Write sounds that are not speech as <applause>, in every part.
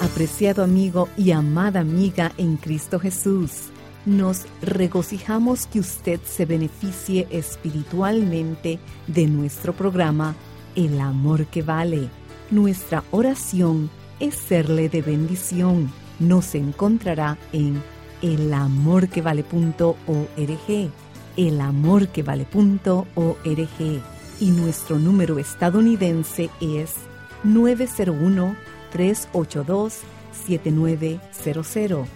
Apreciado amigo y amada amiga en Cristo Jesús, nos regocijamos que usted se beneficie espiritualmente de nuestro programa El Amor que Vale. Nuestra oración es serle de bendición. Nos encontrará en elamorquevale.org, elamorquevale.org y nuestro número estadounidense es 901-382-7900.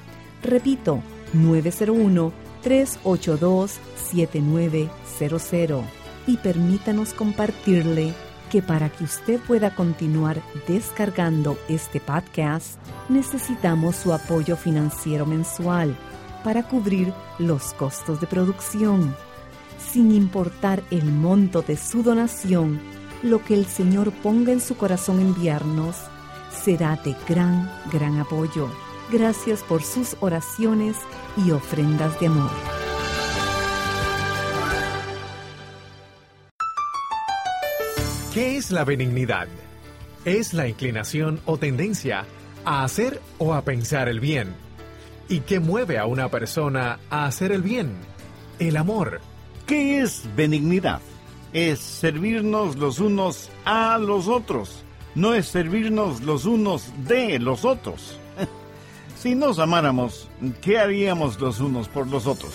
Repito, 901-382-7900. Y permítanos compartirle que para que usted pueda continuar descargando este podcast, necesitamos su apoyo financiero mensual para cubrir los costos de producción. Sin importar el monto de su donación, lo que el Señor ponga en su corazón enviarnos será de gran, gran apoyo. Gracias por sus oraciones y ofrendas de amor. ¿Qué es la benignidad? Es la inclinación o tendencia a hacer o a pensar el bien. ¿Y qué mueve a una persona a hacer el bien? El amor. ¿Qué es benignidad? Es servirnos los unos a los otros, no es servirnos los unos de los otros. <laughs> si nos amáramos, ¿qué haríamos los unos por los otros?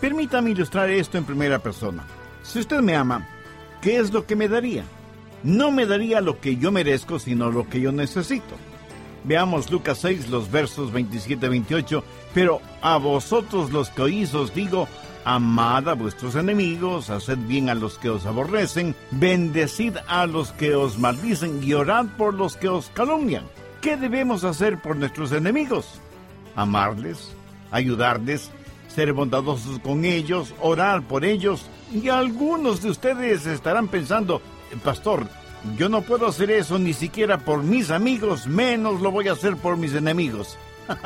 Permítame ilustrar esto en primera persona. Si usted me ama, ¿qué es lo que me daría? no me daría lo que yo merezco, sino lo que yo necesito. Veamos Lucas 6, los versos 27-28. Pero a vosotros los que oís os digo, amad a vuestros enemigos, haced bien a los que os aborrecen, bendecid a los que os maldicen y orad por los que os calumnian. ¿Qué debemos hacer por nuestros enemigos? Amarles, ayudarles, ser bondadosos con ellos, orar por ellos. Y algunos de ustedes estarán pensando, pastor, yo no puedo hacer eso ni siquiera por mis amigos, menos lo voy a hacer por mis enemigos. <laughs>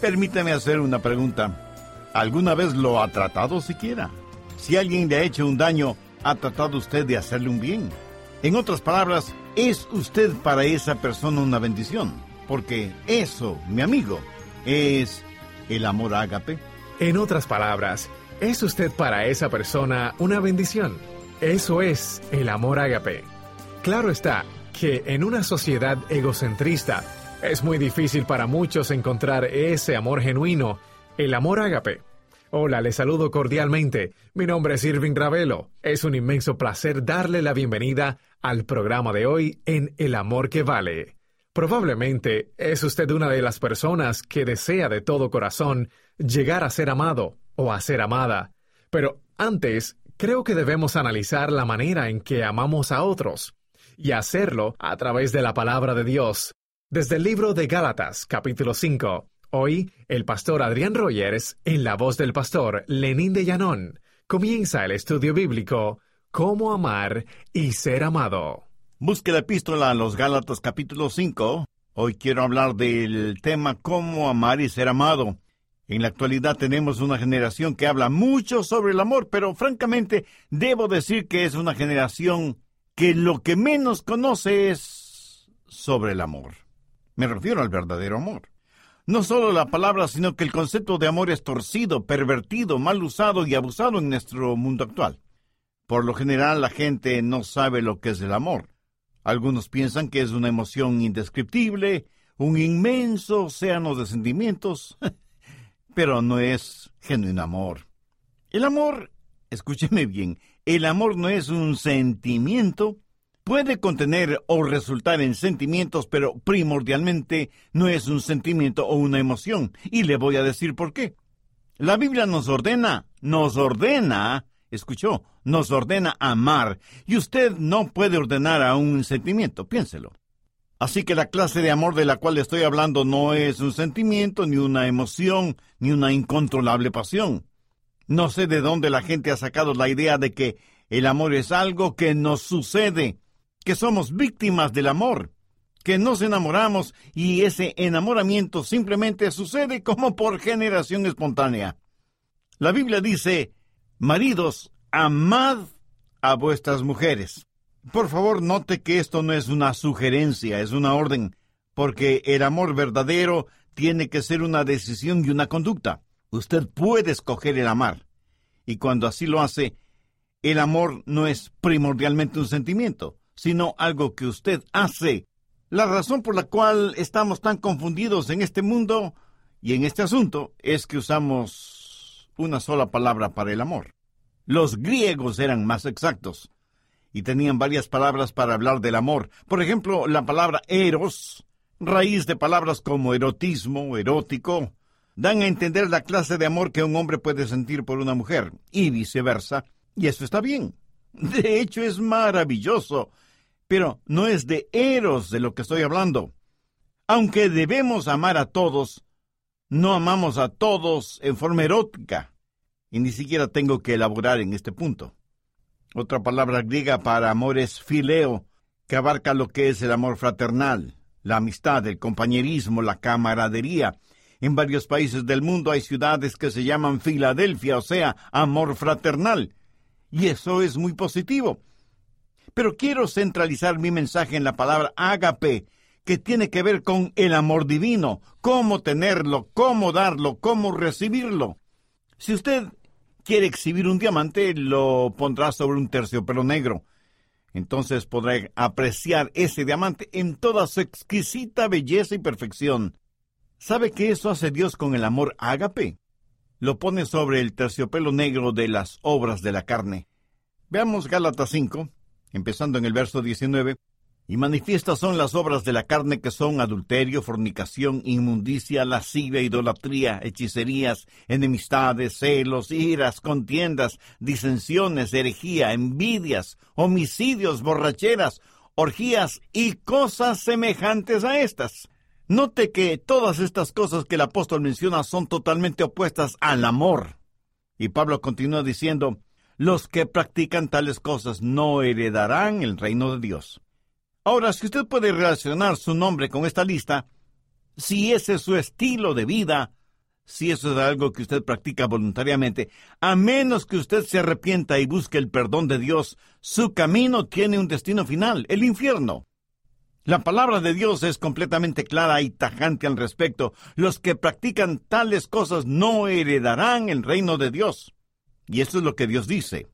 Permítame hacer una pregunta. ¿Alguna vez lo ha tratado siquiera? Si alguien le ha hecho un daño, ¿ha tratado usted de hacerle un bien? En otras palabras, ¿es usted para esa persona una bendición? Porque eso, mi amigo, es el amor ágape. En otras palabras, ¿es usted para esa persona una bendición? Eso es el amor ágape. Claro está que en una sociedad egocentrista es muy difícil para muchos encontrar ese amor genuino, el amor ágape. Hola, les saludo cordialmente. Mi nombre es Irving Ravelo. Es un inmenso placer darle la bienvenida al programa de hoy en El Amor que Vale. Probablemente es usted una de las personas que desea de todo corazón llegar a ser amado o a ser amada. Pero antes creo que debemos analizar la manera en que amamos a otros y hacerlo a través de la palabra de Dios. Desde el libro de Gálatas, capítulo 5. Hoy, el pastor Adrián Rogers, en la voz del pastor Lenín de Llanón, comienza el estudio bíblico Cómo amar y ser amado. Busque la epístola a los Gálatas capítulo 5. Hoy quiero hablar del tema Cómo amar y ser amado. En la actualidad tenemos una generación que habla mucho sobre el amor, pero francamente debo decir que es una generación que lo que menos conoce es sobre el amor. Me refiero al verdadero amor. No solo la palabra, sino que el concepto de amor es torcido, pervertido, mal usado y abusado en nuestro mundo actual. Por lo general la gente no sabe lo que es el amor. Algunos piensan que es una emoción indescriptible, un inmenso océano de sentimientos. <laughs> pero no es genuino amor. El amor, escúcheme bien, el amor no es un sentimiento, puede contener o resultar en sentimientos, pero primordialmente no es un sentimiento o una emoción, y le voy a decir por qué. La Biblia nos ordena, nos ordena, escuchó, nos ordena amar, y usted no puede ordenar a un sentimiento, piénselo. Así que la clase de amor de la cual estoy hablando no es un sentimiento, ni una emoción, ni una incontrolable pasión. No sé de dónde la gente ha sacado la idea de que el amor es algo que nos sucede, que somos víctimas del amor, que nos enamoramos y ese enamoramiento simplemente sucede como por generación espontánea. La Biblia dice, maridos, amad a vuestras mujeres. Por favor, note que esto no es una sugerencia, es una orden, porque el amor verdadero tiene que ser una decisión y una conducta. Usted puede escoger el amar, y cuando así lo hace, el amor no es primordialmente un sentimiento, sino algo que usted hace. La razón por la cual estamos tan confundidos en este mundo y en este asunto es que usamos una sola palabra para el amor. Los griegos eran más exactos y tenían varias palabras para hablar del amor. Por ejemplo, la palabra eros, raíz de palabras como erotismo, erótico, dan a entender la clase de amor que un hombre puede sentir por una mujer, y viceversa, y eso está bien. De hecho, es maravilloso, pero no es de eros de lo que estoy hablando. Aunque debemos amar a todos, no amamos a todos en forma erótica, y ni siquiera tengo que elaborar en este punto. Otra palabra griega para amor es fileo, que abarca lo que es el amor fraternal, la amistad, el compañerismo, la camaradería. En varios países del mundo hay ciudades que se llaman Filadelfia, o sea, amor fraternal. Y eso es muy positivo. Pero quiero centralizar mi mensaje en la palabra ágape, que tiene que ver con el amor divino, cómo tenerlo, cómo darlo, cómo recibirlo. Si usted quiere exhibir un diamante, lo pondrá sobre un terciopelo negro. Entonces podrá apreciar ese diamante en toda su exquisita belleza y perfección. ¿Sabe qué eso hace Dios con el amor ágape? Lo pone sobre el terciopelo negro de las obras de la carne. Veamos Gálatas 5, empezando en el verso 19. Y manifiestas son las obras de la carne que son adulterio, fornicación, inmundicia, lascivia, idolatría, hechicerías, enemistades, celos, iras, contiendas, disensiones, herejía, envidias, homicidios, borracheras, orgías y cosas semejantes a estas. Note que todas estas cosas que el apóstol menciona son totalmente opuestas al amor. Y Pablo continúa diciendo, los que practican tales cosas no heredarán el reino de Dios. Ahora, si usted puede relacionar su nombre con esta lista, si ese es su estilo de vida, si eso es algo que usted practica voluntariamente, a menos que usted se arrepienta y busque el perdón de Dios, su camino tiene un destino final, el infierno. La palabra de Dios es completamente clara y tajante al respecto. Los que practican tales cosas no heredarán el reino de Dios. Y eso es lo que Dios dice.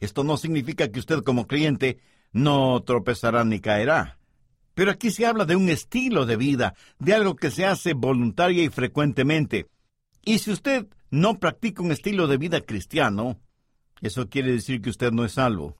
Esto no significa que usted como creyente no tropezará ni caerá. Pero aquí se habla de un estilo de vida, de algo que se hace voluntaria y frecuentemente. Y si usted no practica un estilo de vida cristiano, eso quiere decir que usted no es salvo.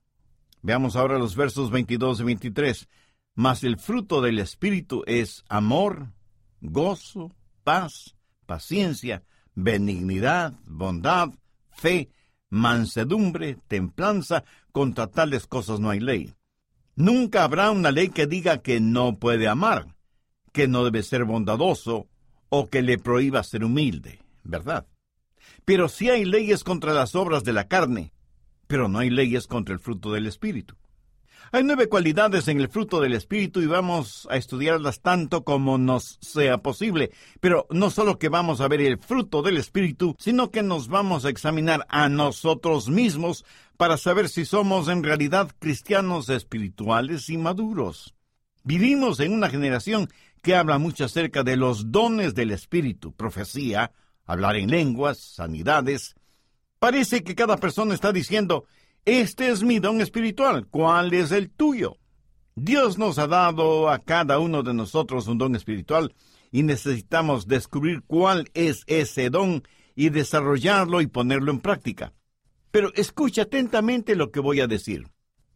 Veamos ahora los versos 22 y 23. Mas el fruto del Espíritu es amor, gozo, paz, paciencia, benignidad, bondad, fe, mansedumbre, templanza, contra tales cosas no hay ley. Nunca habrá una ley que diga que no puede amar, que no debe ser bondadoso o que le prohíba ser humilde, ¿verdad? Pero sí hay leyes contra las obras de la carne, pero no hay leyes contra el fruto del Espíritu. Hay nueve cualidades en el fruto del Espíritu y vamos a estudiarlas tanto como nos sea posible. Pero no solo que vamos a ver el fruto del Espíritu, sino que nos vamos a examinar a nosotros mismos para saber si somos en realidad cristianos espirituales y maduros. Vivimos en una generación que habla mucho acerca de los dones del Espíritu, profecía, hablar en lenguas, sanidades. Parece que cada persona está diciendo, este es mi don espiritual. ¿Cuál es el tuyo? Dios nos ha dado a cada uno de nosotros un don espiritual y necesitamos descubrir cuál es ese don y desarrollarlo y ponerlo en práctica. Pero escucha atentamente lo que voy a decir.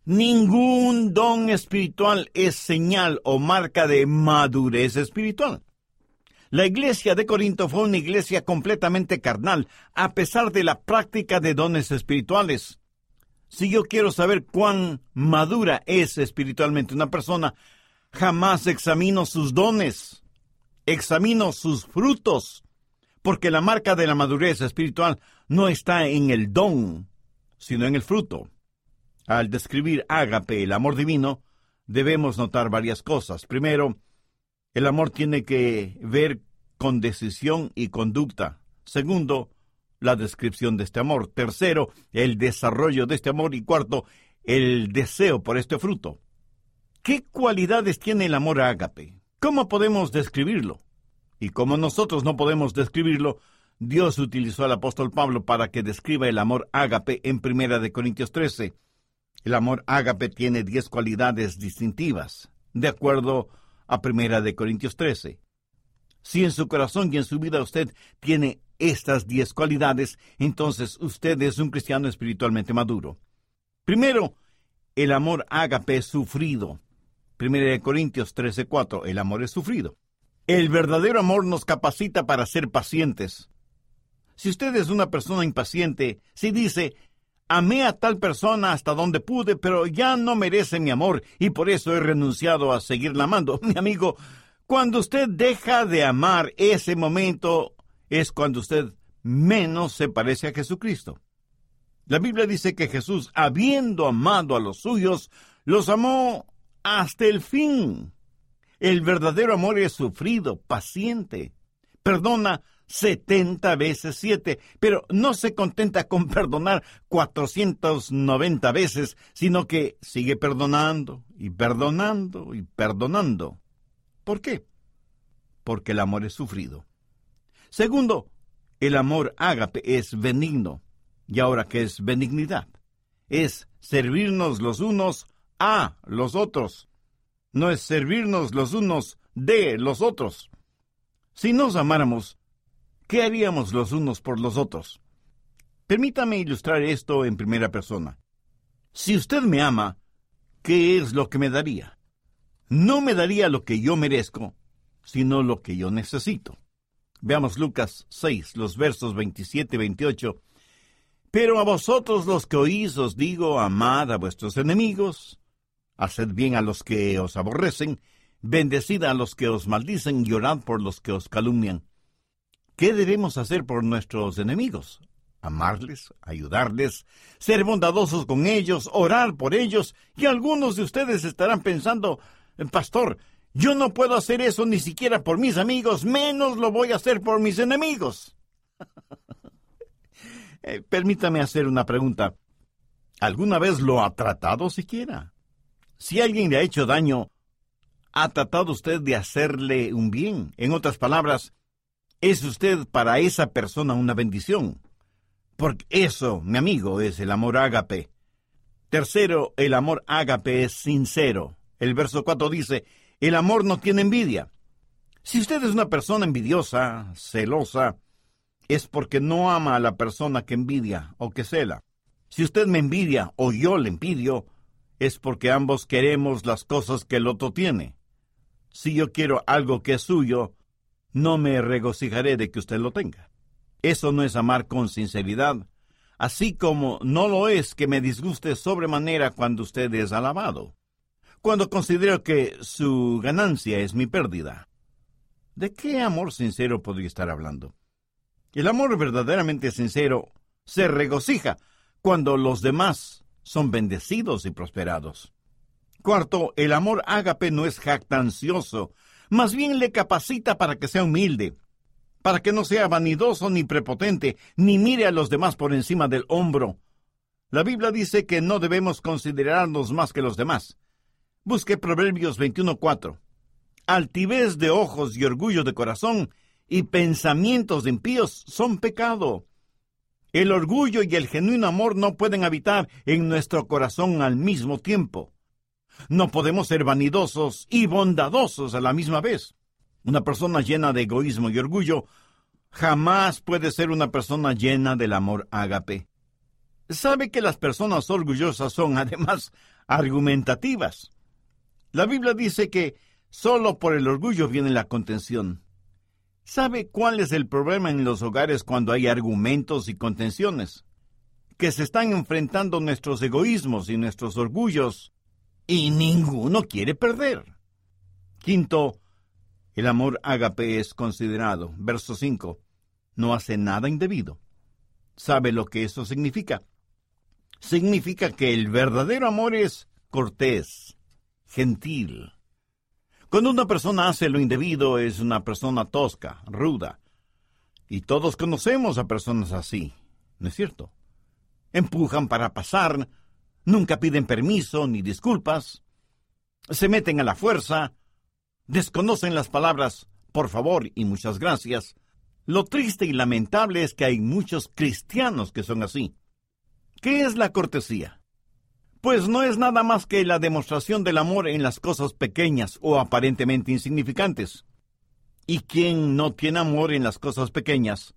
Ningún don espiritual es señal o marca de madurez espiritual. La iglesia de Corinto fue una iglesia completamente carnal, a pesar de la práctica de dones espirituales. Si yo quiero saber cuán madura es espiritualmente una persona, jamás examino sus dones, examino sus frutos, porque la marca de la madurez espiritual no está en el don, sino en el fruto. Al describir ágape, el amor divino, debemos notar varias cosas. Primero, el amor tiene que ver con decisión y conducta. Segundo, la descripción de este amor. Tercero, el desarrollo de este amor. Y cuarto, el deseo por este fruto. ¿Qué cualidades tiene el amor ágape? ¿Cómo podemos describirlo? Y como nosotros no podemos describirlo, Dios utilizó al apóstol Pablo para que describa el amor ágape en Primera de Corintios 13. El amor ágape tiene diez cualidades distintivas, de acuerdo a Primera de Corintios 13. Si en su corazón y en su vida usted tiene estas diez cualidades, entonces usted es un cristiano espiritualmente maduro. Primero, el amor ágape sufrido. Primera de Corintios 13:4, el amor es sufrido. El verdadero amor nos capacita para ser pacientes. Si usted es una persona impaciente, si dice, amé a tal persona hasta donde pude, pero ya no merece mi amor y por eso he renunciado a seguirla amando, <laughs> mi amigo, cuando usted deja de amar ese momento es cuando usted menos se parece a Jesucristo. La Biblia dice que Jesús, habiendo amado a los suyos, los amó hasta el fin. El verdadero amor es sufrido, paciente, perdona setenta veces siete, pero no se contenta con perdonar cuatrocientos noventa veces, sino que sigue perdonando y perdonando y perdonando. ¿Por qué? Porque el amor es sufrido. Segundo, el amor ágape es benigno. ¿Y ahora qué es benignidad? Es servirnos los unos a los otros no es servirnos los unos de los otros. Si nos amáramos, ¿qué haríamos los unos por los otros? Permítame ilustrar esto en primera persona. Si usted me ama, ¿qué es lo que me daría? No me daría lo que yo merezco, sino lo que yo necesito. Veamos Lucas 6, los versos 27 y 28. Pero a vosotros los que oís os digo, amad a vuestros enemigos, Haced bien a los que os aborrecen, bendecid a los que os maldicen y orad por los que os calumnian. ¿Qué debemos hacer por nuestros enemigos? Amarles, ayudarles, ser bondadosos con ellos, orar por ellos, y algunos de ustedes estarán pensando, Pastor, yo no puedo hacer eso ni siquiera por mis amigos, menos lo voy a hacer por mis enemigos. <laughs> Eh, permítame hacer una pregunta. ¿Alguna vez lo ha tratado siquiera? Si alguien le ha hecho daño, ¿ha tratado usted de hacerle un bien? En otras palabras, ¿es usted para esa persona una bendición? Porque eso, mi amigo, es el amor ágape. Tercero, el amor ágape es sincero. El verso 4 dice, el amor no tiene envidia. Si usted es una persona envidiosa, celosa, es porque no ama a la persona que envidia o que cela. Si usted me envidia o yo le envidio, es porque ambos queremos las cosas que el otro tiene. Si yo quiero algo que es suyo, no me regocijaré de que usted lo tenga. Eso no es amar con sinceridad, así como no lo es que me disguste sobremanera cuando usted es alabado, cuando considero que su ganancia es mi pérdida. ¿De qué amor sincero podría estar hablando? El amor verdaderamente sincero se regocija cuando los demás son bendecidos y prosperados. Cuarto, el amor ágape no es jactancioso, más bien le capacita para que sea humilde, para que no sea vanidoso ni prepotente, ni mire a los demás por encima del hombro. La Biblia dice que no debemos considerarnos más que los demás. Busque Proverbios 21.4. Altivez de ojos y orgullo de corazón y pensamientos impíos son pecado. El orgullo y el genuino amor no pueden habitar en nuestro corazón al mismo tiempo. No podemos ser vanidosos y bondadosos a la misma vez. Una persona llena de egoísmo y orgullo jamás puede ser una persona llena del amor ágape. Sabe que las personas orgullosas son <laughs> además argumentativas. La Biblia dice que solo por el orgullo viene la contención. ¿Sabe cuál es el problema en los hogares cuando hay argumentos y contenciones? Que se están enfrentando nuestros egoísmos y nuestros orgullos y ninguno quiere perder. Quinto, el amor ágape es considerado. Verso 5. No hace nada indebido. ¿Sabe lo que eso significa? Significa que el verdadero amor es cortés, gentil, cuando una persona hace lo indebido es una persona tosca, ruda. Y todos conocemos a personas así, ¿no es cierto? Empujan para pasar, nunca piden permiso ni disculpas. se meten a la fuerza, desconocen las palabras por favor y muchas gracias. Lo triste y lamentable es que hay muchos cristianos que son así. ¿Qué es la cortesía? Pues no es nada más que la demostración del amor en las cosas pequeñas o aparentemente insignificantes. ¿Y quien no tiene amor en las cosas pequeñas?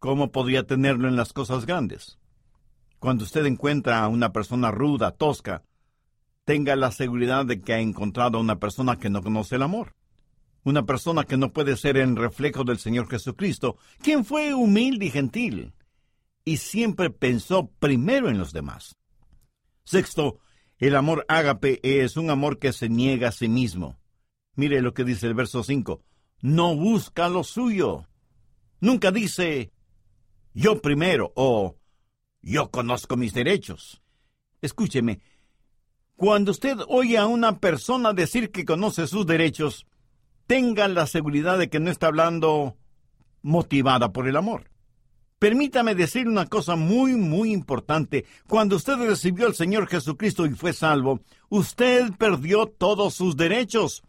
¿Cómo podría tenerlo en las cosas grandes? Cuando usted encuentra a una persona ruda, tosca, tenga la seguridad de que ha encontrado a una persona que no conoce el amor. Una persona que no puede ser el reflejo del Señor Jesucristo, quien fue humilde y gentil, y siempre pensó primero en los demás. Sexto, el amor ágape es un amor que se niega a sí mismo. Mire lo que dice el verso 5. No busca lo suyo. Nunca dice yo primero o yo conozco mis derechos. Escúcheme, cuando usted oye a una persona decir que conoce sus derechos, tenga la seguridad de que no está hablando motivada por el amor. Permítame decir una cosa muy, muy importante. Cuando usted recibió al Señor Jesucristo y fue salvo, usted perdió todos sus derechos.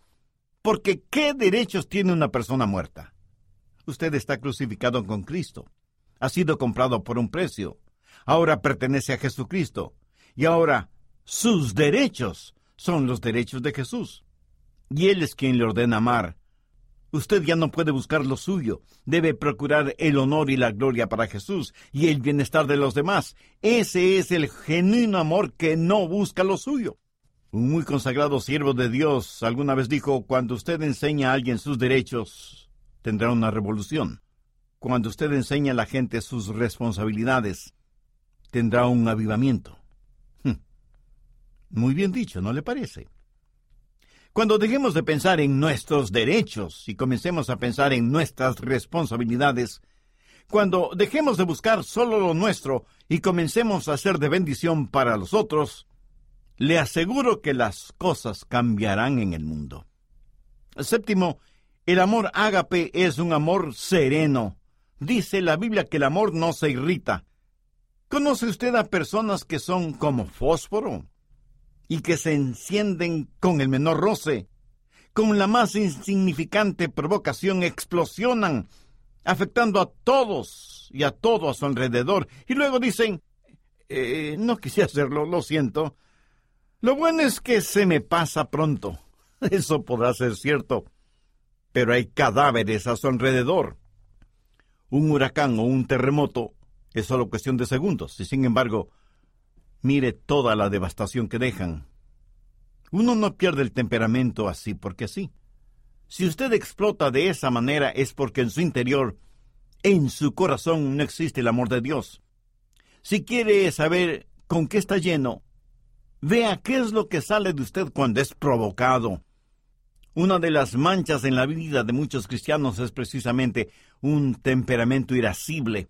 Porque ¿qué derechos tiene una persona muerta? Usted está crucificado con Cristo. Ha sido comprado por un precio. Ahora pertenece a Jesucristo. Y ahora sus derechos son los derechos de Jesús. Y Él es quien le ordena amar. Usted ya no puede buscar lo suyo, debe procurar el honor y la gloria para Jesús y el bienestar de los demás. Ese es el genuino amor que no busca lo suyo. Un muy consagrado siervo de Dios alguna vez dijo, cuando usted enseña a alguien sus derechos, tendrá una revolución. Cuando usted enseña a la gente sus responsabilidades, tendrá un avivamiento. Hm. Muy bien dicho, ¿no le parece? Cuando dejemos de pensar en nuestros derechos y comencemos a pensar en nuestras responsabilidades, cuando dejemos de buscar solo lo nuestro y comencemos a ser de bendición para los otros, le aseguro que las cosas cambiarán en el mundo. Séptimo, el amor ágape es un amor sereno. Dice la Biblia que el amor no se irrita. ¿Conoce usted a personas que son como fósforo? Y que se encienden con el menor roce, con la más insignificante provocación explosionan, afectando a todos y a todo a su alrededor, y luego dicen, eh, no quise hacerlo, lo siento. Lo bueno es que se me pasa pronto. <laughs> Eso podrá ser cierto, pero hay cadáveres a su alrededor. Un huracán o un terremoto es solo cuestión de segundos, y sin embargo, Mire toda la devastación que dejan. Uno no pierde el temperamento así porque sí. Si usted explota de esa manera es porque en su interior, en su corazón, no existe el amor de Dios. Si quiere saber con qué está lleno, vea qué es lo que sale de usted cuando es provocado. Una de las manchas en la vida de muchos cristianos es precisamente un temperamento irascible.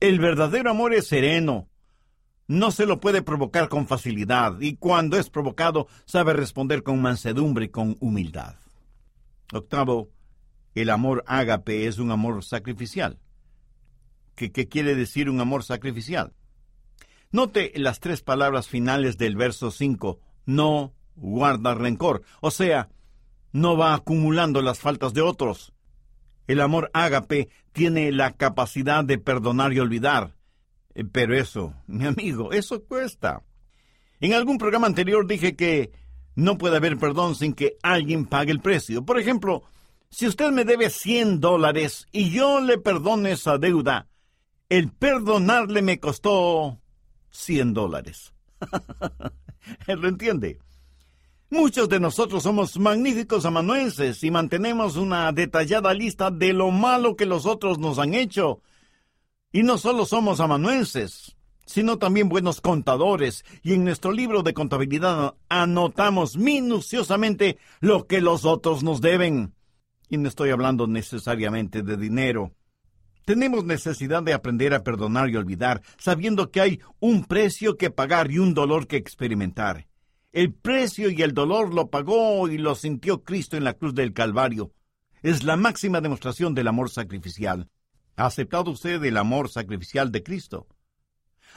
El verdadero amor es sereno, no se lo puede provocar con facilidad y cuando es provocado sabe responder con mansedumbre y con humildad. Octavo, el amor ágape es un amor sacrificial. ¿Qué, ¿Qué, quiere decir un amor sacrificial? Note las tres palabras finales del verso 5. No guarda rencor. O sea, no va acumulando las faltas de otros. El amor ágape tiene la capacidad de perdonar y olvidar. Eh, pero eso, mi amigo, eso cuesta. En algún programa anterior dije que no puede haber perdón sin que alguien pague el precio. Por ejemplo, si usted me debe 100 dólares y yo le perdono esa deuda, el perdonarle me costó 100 dólares. <laughs> ¿Lo entiende? Muchos de nosotros somos magníficos amanuenses y mantenemos una detallada lista de lo malo que los otros nos han hecho y no solo somos amanuenses, sino también buenos contadores, y en nuestro libro de contabilidad anotamos minuciosamente lo que los otros nos deben. Y no estoy hablando necesariamente de dinero. Tenemos necesidad de aprender a perdonar y olvidar, sabiendo que hay un precio que pagar y un dolor que experimentar. El precio y el dolor lo pagó y lo sintió Cristo en la cruz del Calvario. Es la máxima demostración del amor sacrificial. ¿Ha aceptado usted el amor sacrificial de Cristo?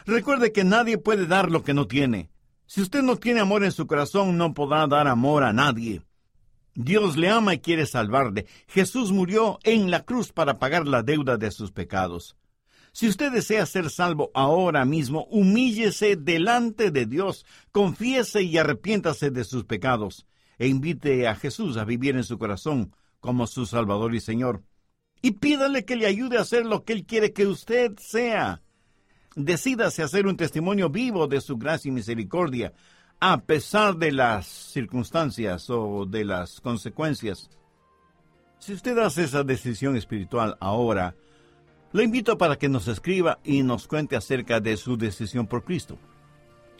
Recuerde que nadie puede dar lo que no tiene. Si usted no tiene amor en su corazón, no podrá dar amor a nadie. Dios le ama y quiere salvarle. Jesús murió en la cruz para pagar la deuda de sus pecados. Si usted desea ser salvo ahora mismo, humíllese delante de Dios, confiese y arrepiéntase de sus pecados, e invite a Jesús a vivir en su corazón como su Salvador y Señor. Y pídale que le ayude a hacer lo que Él quiere que usted sea. Decídase hacer un testimonio vivo de su gracia y misericordia, a pesar de las circunstancias o de las consecuencias. Si usted hace esa decisión espiritual ahora, lo invito para que nos escriba y nos cuente acerca de su decisión por Cristo.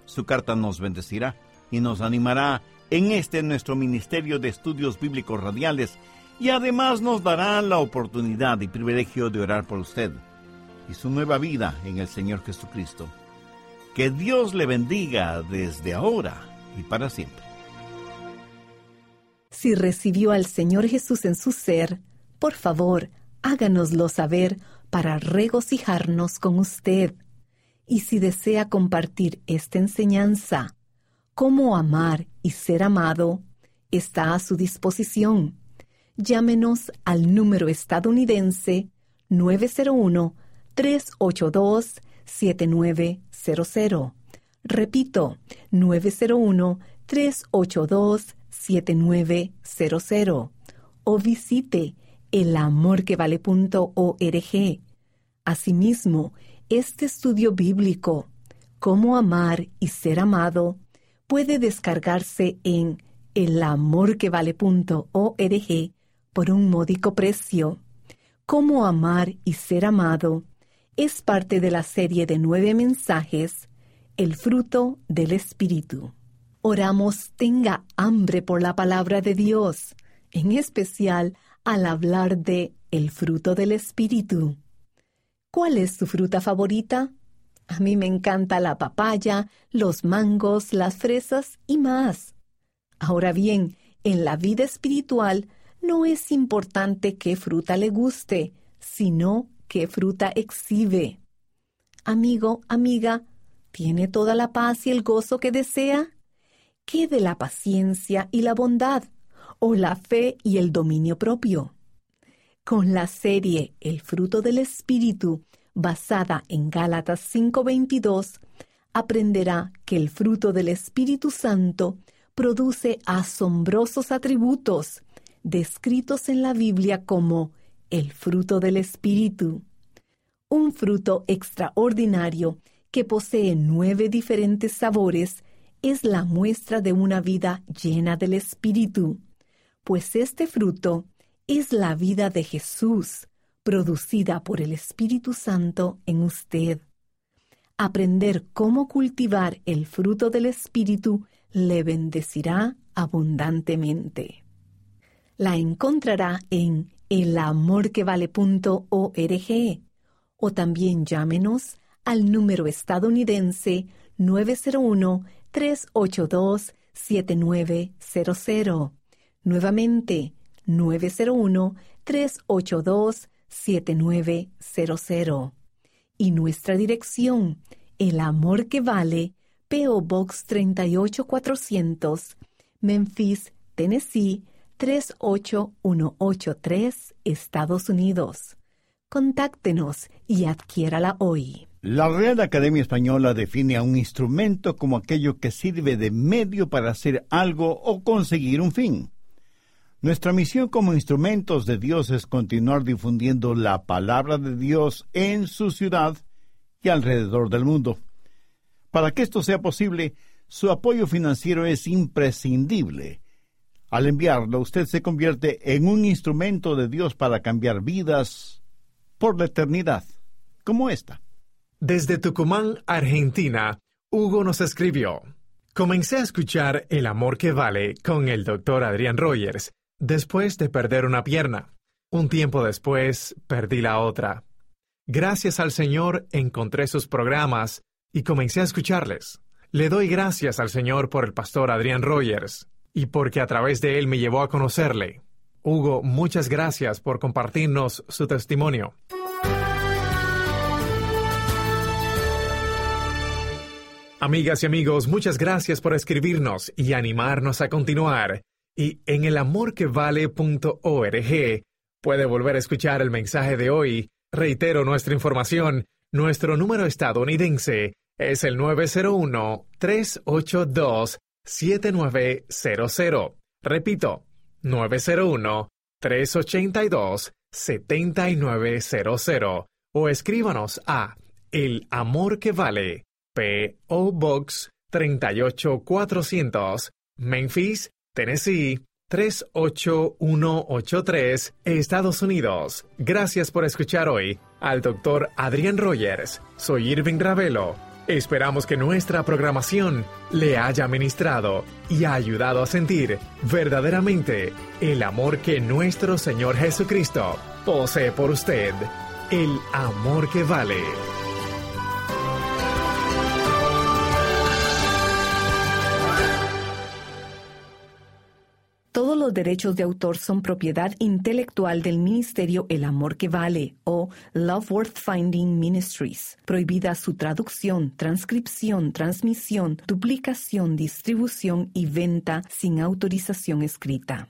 Su carta nos bendecirá y nos animará en este nuestro Ministerio de Estudios Bíblicos Radiales y además nos dará la oportunidad y privilegio de orar por usted y su nueva vida en el Señor Jesucristo. Que Dios le bendiga desde ahora y para siempre. Si recibió al Señor Jesús en su ser, por favor, háganoslo saber para regocijarnos con usted. Y si desea compartir esta enseñanza, cómo amar y ser amado, está a su disposición. Llámenos al número estadounidense 901 382 7900. Repito, 901-382-7900. O visite elamorquevale.org. Asimismo, este estudio bíblico, Cómo amar y ser amado, puede descargarse en elamorquevale.org por un módico precio. Cómo amar y ser amado es parte de la serie de nueve mensajes, El fruto del Espíritu. Oramos tenga hambre por la palabra de Dios, en especial al hablar de el fruto del Espíritu. ¿Cuál es su fruta favorita? A mí me encanta la papaya, los mangos, las fresas y más. Ahora bien, en la vida espiritual no es importante qué fruta le guste, sino qué fruta exhibe. Amigo, amiga, ¿tiene toda la paz y el gozo que desea? ¿Qué de la paciencia y la bondad? ¿O la fe y el dominio propio? Con la serie El fruto del Espíritu, basada en Gálatas 5:22, aprenderá que el fruto del Espíritu Santo produce asombrosos atributos descritos en la Biblia como el fruto del Espíritu. Un fruto extraordinario que posee nueve diferentes sabores es la muestra de una vida llena del Espíritu, pues este fruto es la vida de Jesús, producida por el Espíritu Santo en usted. Aprender cómo cultivar el fruto del Espíritu le bendecirá abundantemente. La encontrará en elamorquevale.org o también llámenos al número estadounidense 901-382-7900. Nuevamente, 901-382-7900. Y nuestra dirección, El Amor que Vale, PO Box 38400, Memphis, Tennessee 38183, Estados Unidos. Contáctenos y adquiérala hoy. La Real Academia Española define a un instrumento como aquello que sirve de medio para hacer algo o conseguir un fin. Nuestra misión como instrumentos de Dios es continuar difundiendo la palabra de Dios en su ciudad y alrededor del mundo. Para que esto sea posible, su apoyo financiero es imprescindible al enviarlo, usted se convierte en un instrumento de Dios para cambiar vidas por la eternidad, como esta. Desde Tucumán, Argentina, Hugo nos escribió. Comencé a escuchar El amor que vale con el doctor Adrián Rogers después de perder una pierna. Un tiempo después perdí la otra. Gracias al Señor encontré sus programas y comencé a escucharles. Le doy gracias al Señor por el pastor Adrián Rogers y porque a través de él me llevó a conocerle. Hugo, muchas gracias por compartirnos su testimonio. Amigas y amigos, muchas gracias por escribirnos y animarnos a continuar. Y en elamorquevale.org puede volver a escuchar el mensaje de hoy. Reitero nuestra información. Nuestro número estadounidense es el 901-382-7900. Repito, 901-382-7900. O escríbanos a El Amor que Vale P.O. Box 38400, Memphis, Tennessee 38183, Estados Unidos. Gracias por escuchar hoy al doctor Adrián Rogers. Soy Irving Ravelo. Esperamos que nuestra programación le haya ministrado y ha ayudado a sentir verdaderamente el amor que nuestro Señor Jesucristo posee por usted, el amor que vale. Los derechos de autor son propiedad intelectual del Ministerio El Amor que Vale o Love Worth Finding Ministries. Prohibida su traducción, transcripción, transmisión, duplicación, distribución y venta sin autorización escrita.